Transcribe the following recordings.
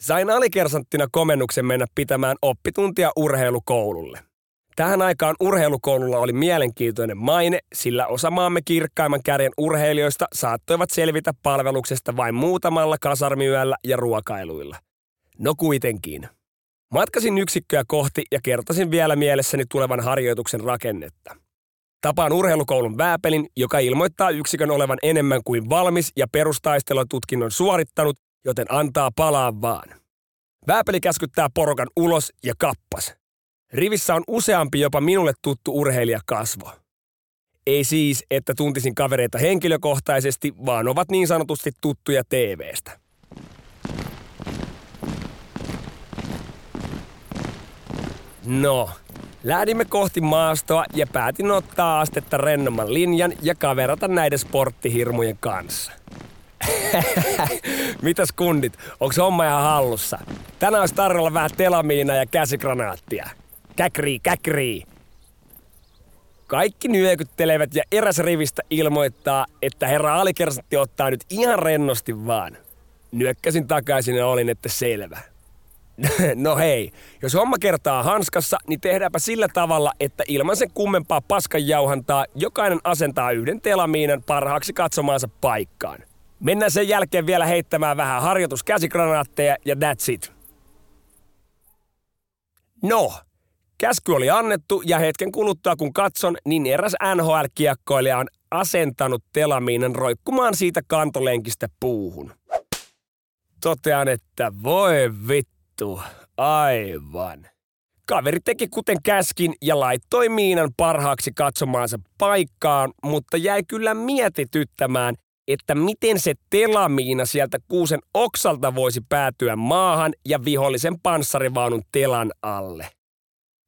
Sain alikersanttina komennuksen mennä pitämään oppituntia urheilukoululle. Tähän aikaan urheilukoululla oli mielenkiintoinen maine, sillä osa maamme kirkkaimman kärjen urheilijoista saattoivat selvitä palveluksesta vain muutamalla kasarmiyöllä ja ruokailuilla. No kuitenkin. Matkasin yksikköä kohti ja kertasin vielä mielessäni tulevan harjoituksen rakennetta. Tapaan urheilukoulun vääpelin, joka ilmoittaa yksikön olevan enemmän kuin valmis ja perustaistelututkinnon suorittanut, joten antaa palaa vaan. Vääpeli käskyttää porukan ulos ja kappas. Rivissä on useampi jopa minulle tuttu urheilijakasvo. Ei siis, että tuntisin kavereita henkilökohtaisesti, vaan ovat niin sanotusti tuttuja TVstä. No, lähdimme kohti maastoa ja päätin ottaa astetta rennomman linjan ja kaverata näiden sporttihirmujen kanssa. Mitäs kundit, onko homma ihan hallussa? Tänään olisi tarjolla vähän telamiina ja käsikranaattia. Käkrii, käkrii. Kaikki nyökyttelevät ja eräs rivistä ilmoittaa, että herra alikersantti ottaa nyt ihan rennosti vaan. Nyökkäsin takaisin ja olin, että selvä. no hei, jos homma kertaa hanskassa, niin tehdäänpä sillä tavalla, että ilman sen kummempaa paskanjauhantaa jokainen asentaa yhden telamiinan parhaaksi katsomaansa paikkaan. Mennään sen jälkeen vielä heittämään vähän harjoituskäsikranaatteja ja that's it. No, käsky oli annettu ja hetken kuluttua kun katson, niin eräs NHL-kiekkoilija on asentanut telamiinan roikkumaan siitä kantolenkistä puuhun. Totean, että voi vittu, aivan. Kaveri teki kuten käskin ja laittoi miinan parhaaksi katsomaansa paikkaan, mutta jäi kyllä mietityttämään, että miten se telamiina sieltä kuusen oksalta voisi päätyä maahan ja vihollisen panssarivaunun telan alle.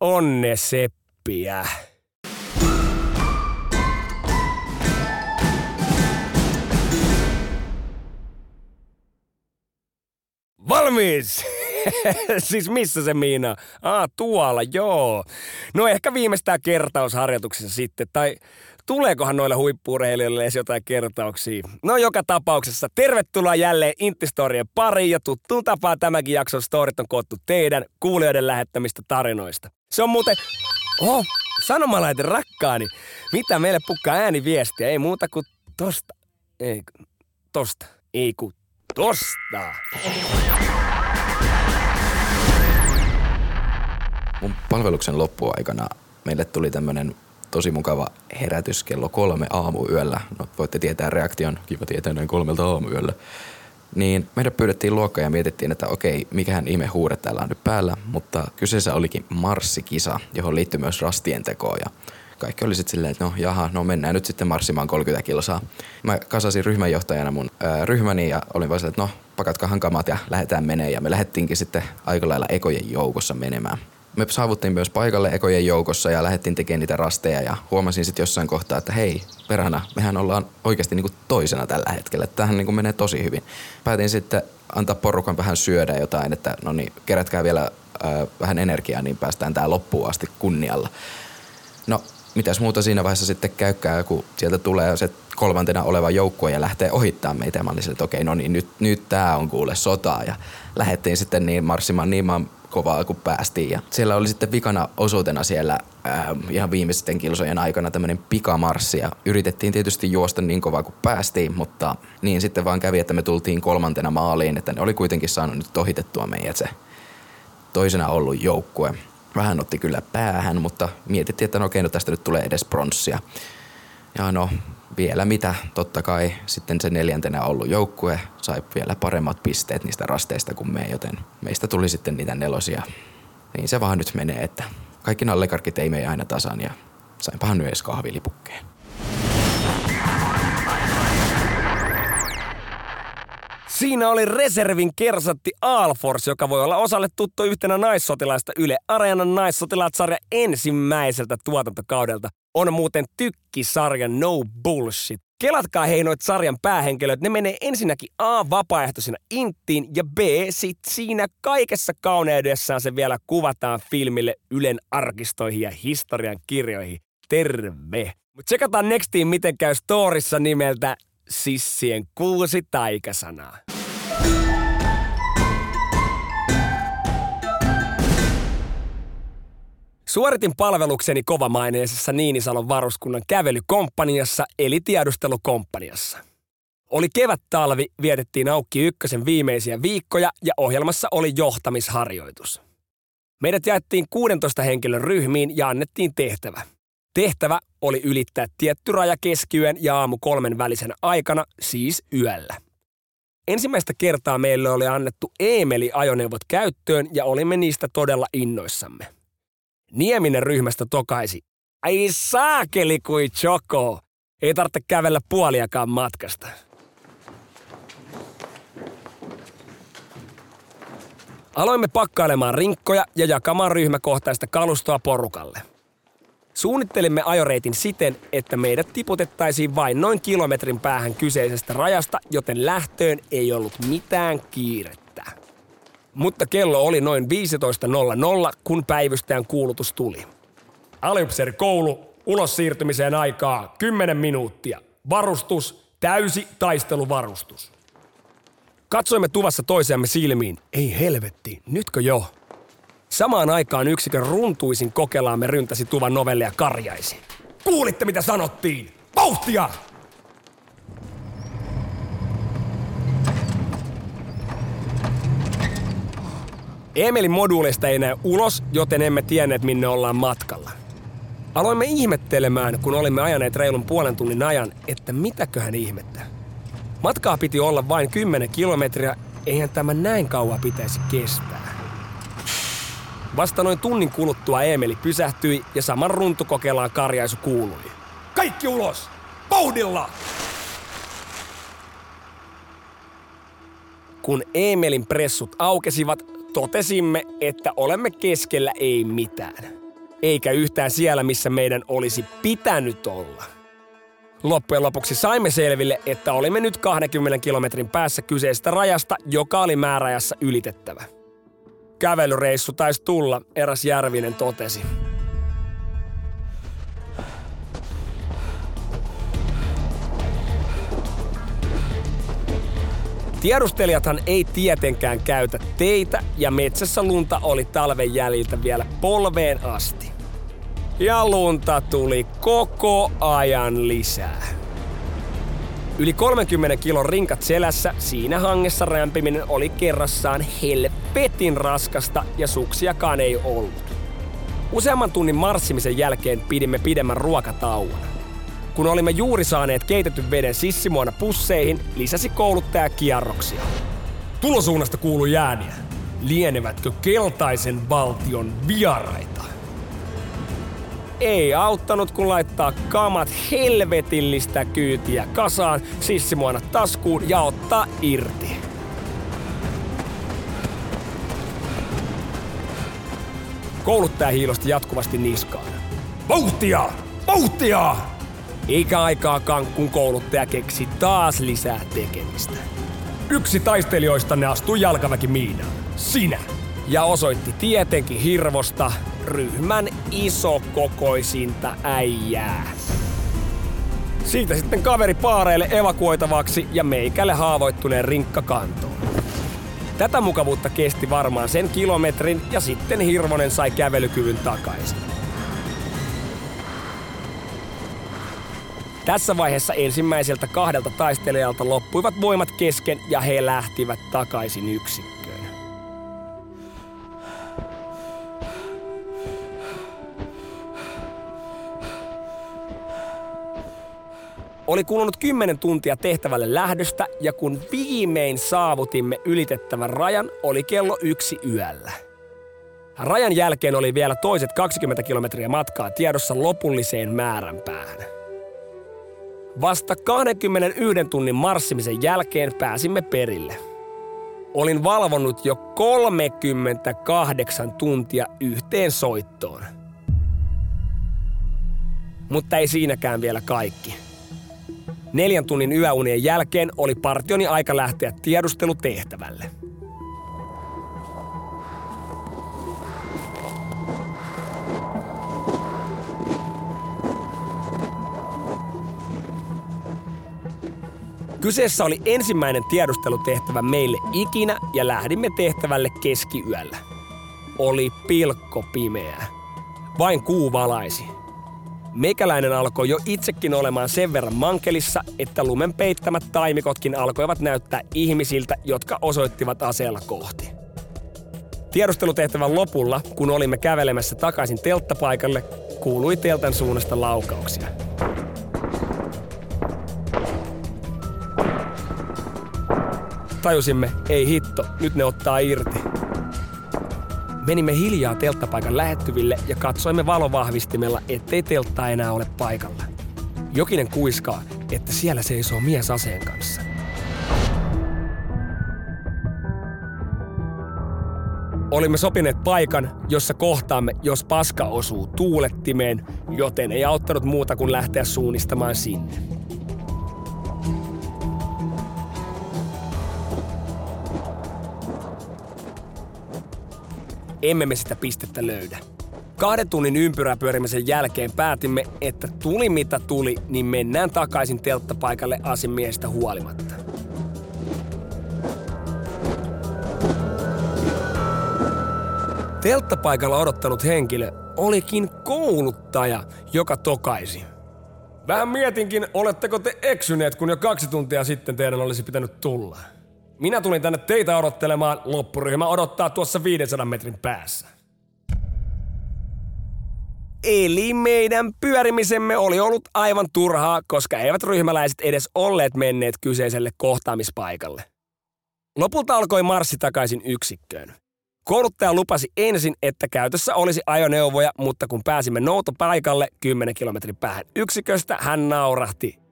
Onne seppiä. Valmis! siis missä se Miina? Ah, tuolla, joo. No ehkä viimeistään kertausharjoituksessa sitten, tai tuleekohan noille huippuurheilijoille edes jotain kertauksia. No joka tapauksessa tervetuloa jälleen Intistorien pariin ja tuttuun tapaan tämäkin jakson storit on koottu teidän kuulijoiden lähettämistä tarinoista. Se on muuten... Oh, sanomalaite rakkaani. Mitä meille pukkaa ääniviestiä? Ei muuta kuin tosta. Ei, tosta. Ei ku tosta. Mun palveluksen loppuaikana meille tuli tämmönen tosi mukava herätys kello kolme aamuyöllä. No, voitte tietää reaktion, kiva tietää näin kolmelta aamuyöllä. Niin meidät pyydettiin luokkaan ja mietittiin, että okei, mikähän ihme huure täällä on nyt päällä, mutta kyseessä olikin marssikisa, johon liittyy myös rastien tekoa ja kaikki oli sitten silleen, että no jaha, no mennään nyt sitten marssimaan 30 kilsaa. Mä kasasin ryhmänjohtajana mun ää, ryhmäni ja olin vaan että no pakatkahan kamat ja lähdetään menee ja me lähdettiinkin sitten aika lailla ekojen joukossa menemään me saavuttiin myös paikalle ekojen joukossa ja lähdettiin tekemään niitä rasteja ja huomasin sitten jossain kohtaa, että hei, perhana, mehän ollaan oikeasti niinku toisena tällä hetkellä. Tähän niinku menee tosi hyvin. Päätin sitten antaa porukan vähän syödä jotain, että no niin, kerätkää vielä äh, vähän energiaa, niin päästään tää loppuun asti kunnialla. No, mitäs muuta siinä vaiheessa sitten käykää, kun sieltä tulee se kolmantena oleva joukkue ja lähtee ohittaa meitä. Ja mä olin että okei, no niin, nyt, nyt tää on kuule sotaa. Ja lähdettiin sitten niin marssimaan niin kovaa kun päästiin. Ja siellä oli sitten vikana osuutena siellä äh, ihan viimeisten kilsojen aikana tämmöinen pikamarssi ja yritettiin tietysti juosta niin kovaa kuin päästiin, mutta niin sitten vaan kävi, että me tultiin kolmantena maaliin, että ne oli kuitenkin saanut nyt ohitettua meidät se toisena ollut joukkue. Vähän otti kyllä päähän, mutta mietittiin, että no okei, no tästä nyt tulee edes pronssia. Ja no, vielä mitä, totta kai sitten se neljäntenä ollut joukkue sai vielä paremmat pisteet niistä rasteista kuin me, joten meistä tuli sitten niitä nelosia. Niin se vaan nyt menee, että kaikki nallekarkit ei mene aina tasan ja sainpahan nyt edes kahvilipukkeen. Siinä oli reservin kersatti Alfors, joka voi olla osalle tuttu yhtenä naissotilaista Yle Areenan naissotilaat-sarja ensimmäiseltä tuotantokaudelta. On muuten tykki-sarja No Bullshit. Kelatkaa hei noit sarjan päähenkilöt, ne menee ensinnäkin A vapaaehtoisena inttiin ja B sit siinä kaikessa kauneudessaan se vielä kuvataan filmille Ylen arkistoihin ja historian kirjoihin. Terve! Mut tsekataan nextiin miten käy storissa nimeltä Sissien kuusi taikasanaa. Suoritin palvelukseni kovamaineisessa Niinisalon varuskunnan kävelykomppaniassa eli tiedustelukomppaniassa. Oli kevät-talvi, vietettiin Aukki ykkösen viimeisiä viikkoja ja ohjelmassa oli johtamisharjoitus. Meidät jaettiin 16 henkilön ryhmiin ja annettiin tehtävä. Tehtävä oli ylittää tietty raja keskiyön ja aamu kolmen välisen aikana, siis yöllä. Ensimmäistä kertaa meille oli annettu Eemeli-ajoneuvot käyttöön ja olimme niistä todella innoissamme. Nieminen ryhmästä tokaisi. Ai saakeli kuin choko. Ei tarvitse kävellä puoliakaan matkasta. Aloimme pakkailemaan rinkkoja ja jakamaan ryhmäkohtaista kalustoa porukalle. Suunnittelimme ajoreitin siten, että meidät tiputettaisiin vain noin kilometrin päähän kyseisestä rajasta, joten lähtöön ei ollut mitään kiirettä. Mutta kello oli noin 15.00, kun päivystäjän kuulutus tuli. Alipser koulu, ulos siirtymiseen aikaa 10 minuuttia. Varustus, täysi taisteluvarustus. Katsoimme tuvassa toisiamme silmiin. Ei helvetti, nytkö jo? Samaan aikaan yksikön runtuisin kokelaamme ryntäsi tuvan novelle ja karjaisi. Kuulitte mitä sanottiin? Vauhtia! Emelin moduulista ei näy ulos, joten emme tienneet minne ollaan matkalla. Aloimme ihmettelemään, kun olimme ajaneet reilun puolen tunnin ajan, että mitäköhän ihmettä. Matkaa piti olla vain 10 kilometriä, eihän tämä näin kauan pitäisi kestää. Vasta noin tunnin kuluttua Emeli pysähtyi ja saman runtukokelaan karjaisu kuului. Kaikki ulos! Vauhdilla! Kun Emelin pressut aukesivat, totesimme, että olemme keskellä ei mitään. Eikä yhtään siellä, missä meidän olisi pitänyt olla. Loppujen lopuksi saimme selville, että olimme nyt 20 kilometrin päässä kyseisestä rajasta, joka oli määräajassa ylitettävä. Kävelyreissu taisi tulla, eräs Järvinen totesi. Tiedustelijathan ei tietenkään käytä teitä ja metsässä lunta oli talven jäljiltä vielä polveen asti. Ja lunta tuli koko ajan lisää. Yli 30 kilon rinkat selässä, siinä hangessa rämpiminen oli kerrassaan helvetin raskasta ja suksiakaan ei ollut. Useamman tunnin marssimisen jälkeen pidimme pidemmän ruokatauon. Kun olimme juuri saaneet keitetyn veden sissimuona pusseihin, lisäsi kouluttaja kierroksia. Tulosuunnasta kuuluu jääniä. Lienevätkö keltaisen valtion vieraita? Ei auttanut kun laittaa kamat helvetillistä kyytiä kasaan, sissimuona taskuun ja ottaa irti. Kouluttaja hiilosti jatkuvasti niskaan. Vauhtia! Vauhtia! Eikä aikaakaan, kun kouluttaja keksi taas lisää tekemistä. Yksi taistelijoistanne astui jalkaväkimiinaan. Sinä! Ja osoitti tietenkin hirvosta ryhmän isokokoisinta äijää. Siitä sitten kaveri paareille evakuoitavaksi ja meikälle haavoittuneen rinkkakantoon. Tätä mukavuutta kesti varmaan sen kilometrin ja sitten Hirvonen sai kävelykyvyn takaisin. Tässä vaiheessa ensimmäiseltä kahdelta taistelijalta loppuivat voimat kesken ja he lähtivät takaisin yksikköön. Oli kulunut 10 tuntia tehtävälle lähdöstä ja kun viimein saavutimme ylitettävän rajan, oli kello yksi yöllä. Rajan jälkeen oli vielä toiset 20 kilometriä matkaa tiedossa lopulliseen määränpäähän. Vasta 21 tunnin marssimisen jälkeen pääsimme perille. Olin valvonnut jo 38 tuntia yhteen soittoon. Mutta ei siinäkään vielä kaikki. Neljän tunnin yöunien jälkeen oli partioni aika lähteä tiedustelutehtävälle. Kyseessä oli ensimmäinen tiedustelutehtävä meille ikinä ja lähdimme tehtävälle keskiyöllä. Oli pilkko pimeää. Vain kuu valaisi. Meikäläinen alkoi jo itsekin olemaan sen verran mankelissa, että lumen peittämät taimikotkin alkoivat näyttää ihmisiltä, jotka osoittivat aseella kohti. Tiedustelutehtävän lopulla, kun olimme kävelemässä takaisin telttapaikalle, kuului teltan suunnasta laukauksia. Tajusimme, ei hitto, nyt ne ottaa irti. Menimme hiljaa telttapaikan lähettyville ja katsoimme valovahvistimella, ettei teltta enää ole paikalla. Jokinen kuiskaa, että siellä seisoo mies aseen kanssa. Olimme sopineet paikan, jossa kohtaamme, jos paska osuu tuulettimeen, joten ei auttanut muuta kuin lähteä suunnistamaan sinne. Emme me sitä pistettä löydä. Kahden tunnin ympyräpyörimisen jälkeen päätimme, että tuli mitä tuli, niin mennään takaisin telttapaikalle asemiestä huolimatta. Telttapaikalla odottanut henkilö olikin kouluttaja, joka tokaisi. Vähän mietinkin, oletteko te eksyneet, kun jo kaksi tuntia sitten teidän olisi pitänyt tulla. Minä tulin tänne teitä odottelemaan, loppuryhmä odottaa tuossa 500 metrin päässä. Eli meidän pyörimisemme oli ollut aivan turhaa, koska eivät ryhmäläiset edes olleet menneet kyseiselle kohtaamispaikalle. Lopulta alkoi marssi takaisin yksikköön. Kouluttaja lupasi ensin, että käytössä olisi ajoneuvoja, mutta kun pääsimme noutopaikalle 10 kilometrin päähän yksiköstä, hän naurahti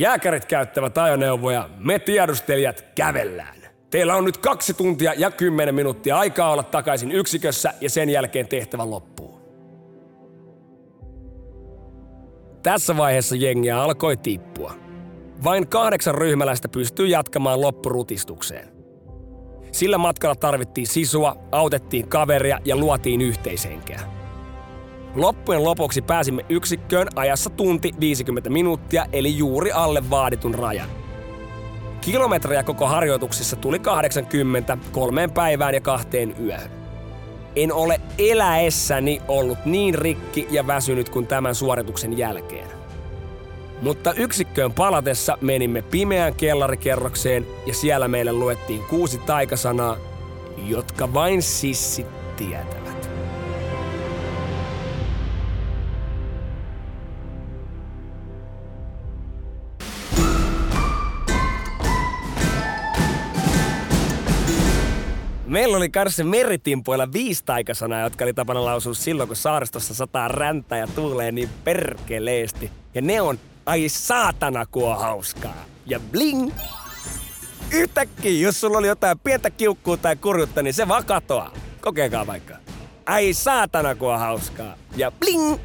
Jääkärit käyttävät ajoneuvoja, me tiedustelijat kävellään. Teillä on nyt kaksi tuntia ja kymmenen minuuttia aikaa olla takaisin yksikössä ja sen jälkeen tehtävä loppuu. Tässä vaiheessa jengiä alkoi tippua. Vain kahdeksan ryhmäläistä pystyy jatkamaan loppurutistukseen. Sillä matkalla tarvittiin sisua, autettiin kaveria ja luotiin yhteishenkeä. Loppujen lopuksi pääsimme yksikköön ajassa tunti 50 minuuttia, eli juuri alle vaaditun rajan. Kilometrejä koko harjoituksissa tuli 80 kolmeen päivään ja kahteen yöhön. En ole eläessäni ollut niin rikki ja väsynyt kuin tämän suorituksen jälkeen. Mutta yksikköön palatessa menimme pimeään kellarikerrokseen ja siellä meille luettiin kuusi taikasanaa, jotka vain sissit tietävät. Meillä oli kanssa meritimpoilla viisi taikasanaa, jotka oli tapana lausua silloin, kun saaristossa sataa räntä ja tuulee niin perkeleesti. Ja ne on, ai saatana kuo hauskaa. Ja bling! Yhtäkkiä, jos sulla oli jotain pientä kiukkuu tai kurjutta, niin se vaan katoaa. Kokeilkaa vaikka. Ai saatana kuo hauskaa. Ja bling!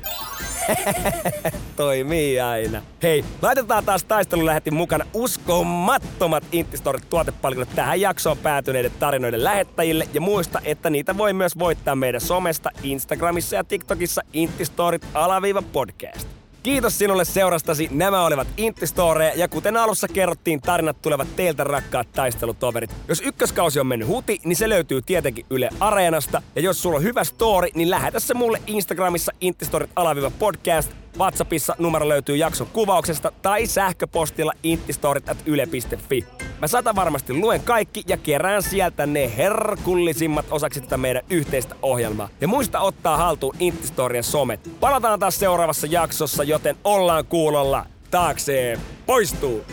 Toimii aina. Hei, laitetaan taas taistelulähetin mukana uskomattomat Intistorit tuotepalkinnot tähän jaksoon päätyneiden tarinoiden lähettäjille ja muista, että niitä voi myös voittaa meidän somesta, Instagramissa ja TikTokissa Intistorit alaviiva podcast. Kiitos sinulle seurastasi. Nämä olivat Intti-storeja ja kuten alussa kerrottiin, tarinat tulevat teiltä rakkaat taistelutoverit. Jos ykköskausi on mennyt huti, niin se löytyy tietenkin Yle Areenasta. Ja jos sulla on hyvä story, niin lähetä se mulle Instagramissa Intti-storit alaviiva podcast WhatsAppissa numero löytyy jakson kuvauksesta tai sähköpostilla intistorit.yle.fi. Mä sata varmasti luen kaikki ja kerään sieltä ne herkullisimmat osaksi tätä meidän yhteistä ohjelmaa. Ja muista ottaa haltuun Intistorien somet. Palataan taas seuraavassa jaksossa, joten ollaan kuulolla. taakseen poistuu.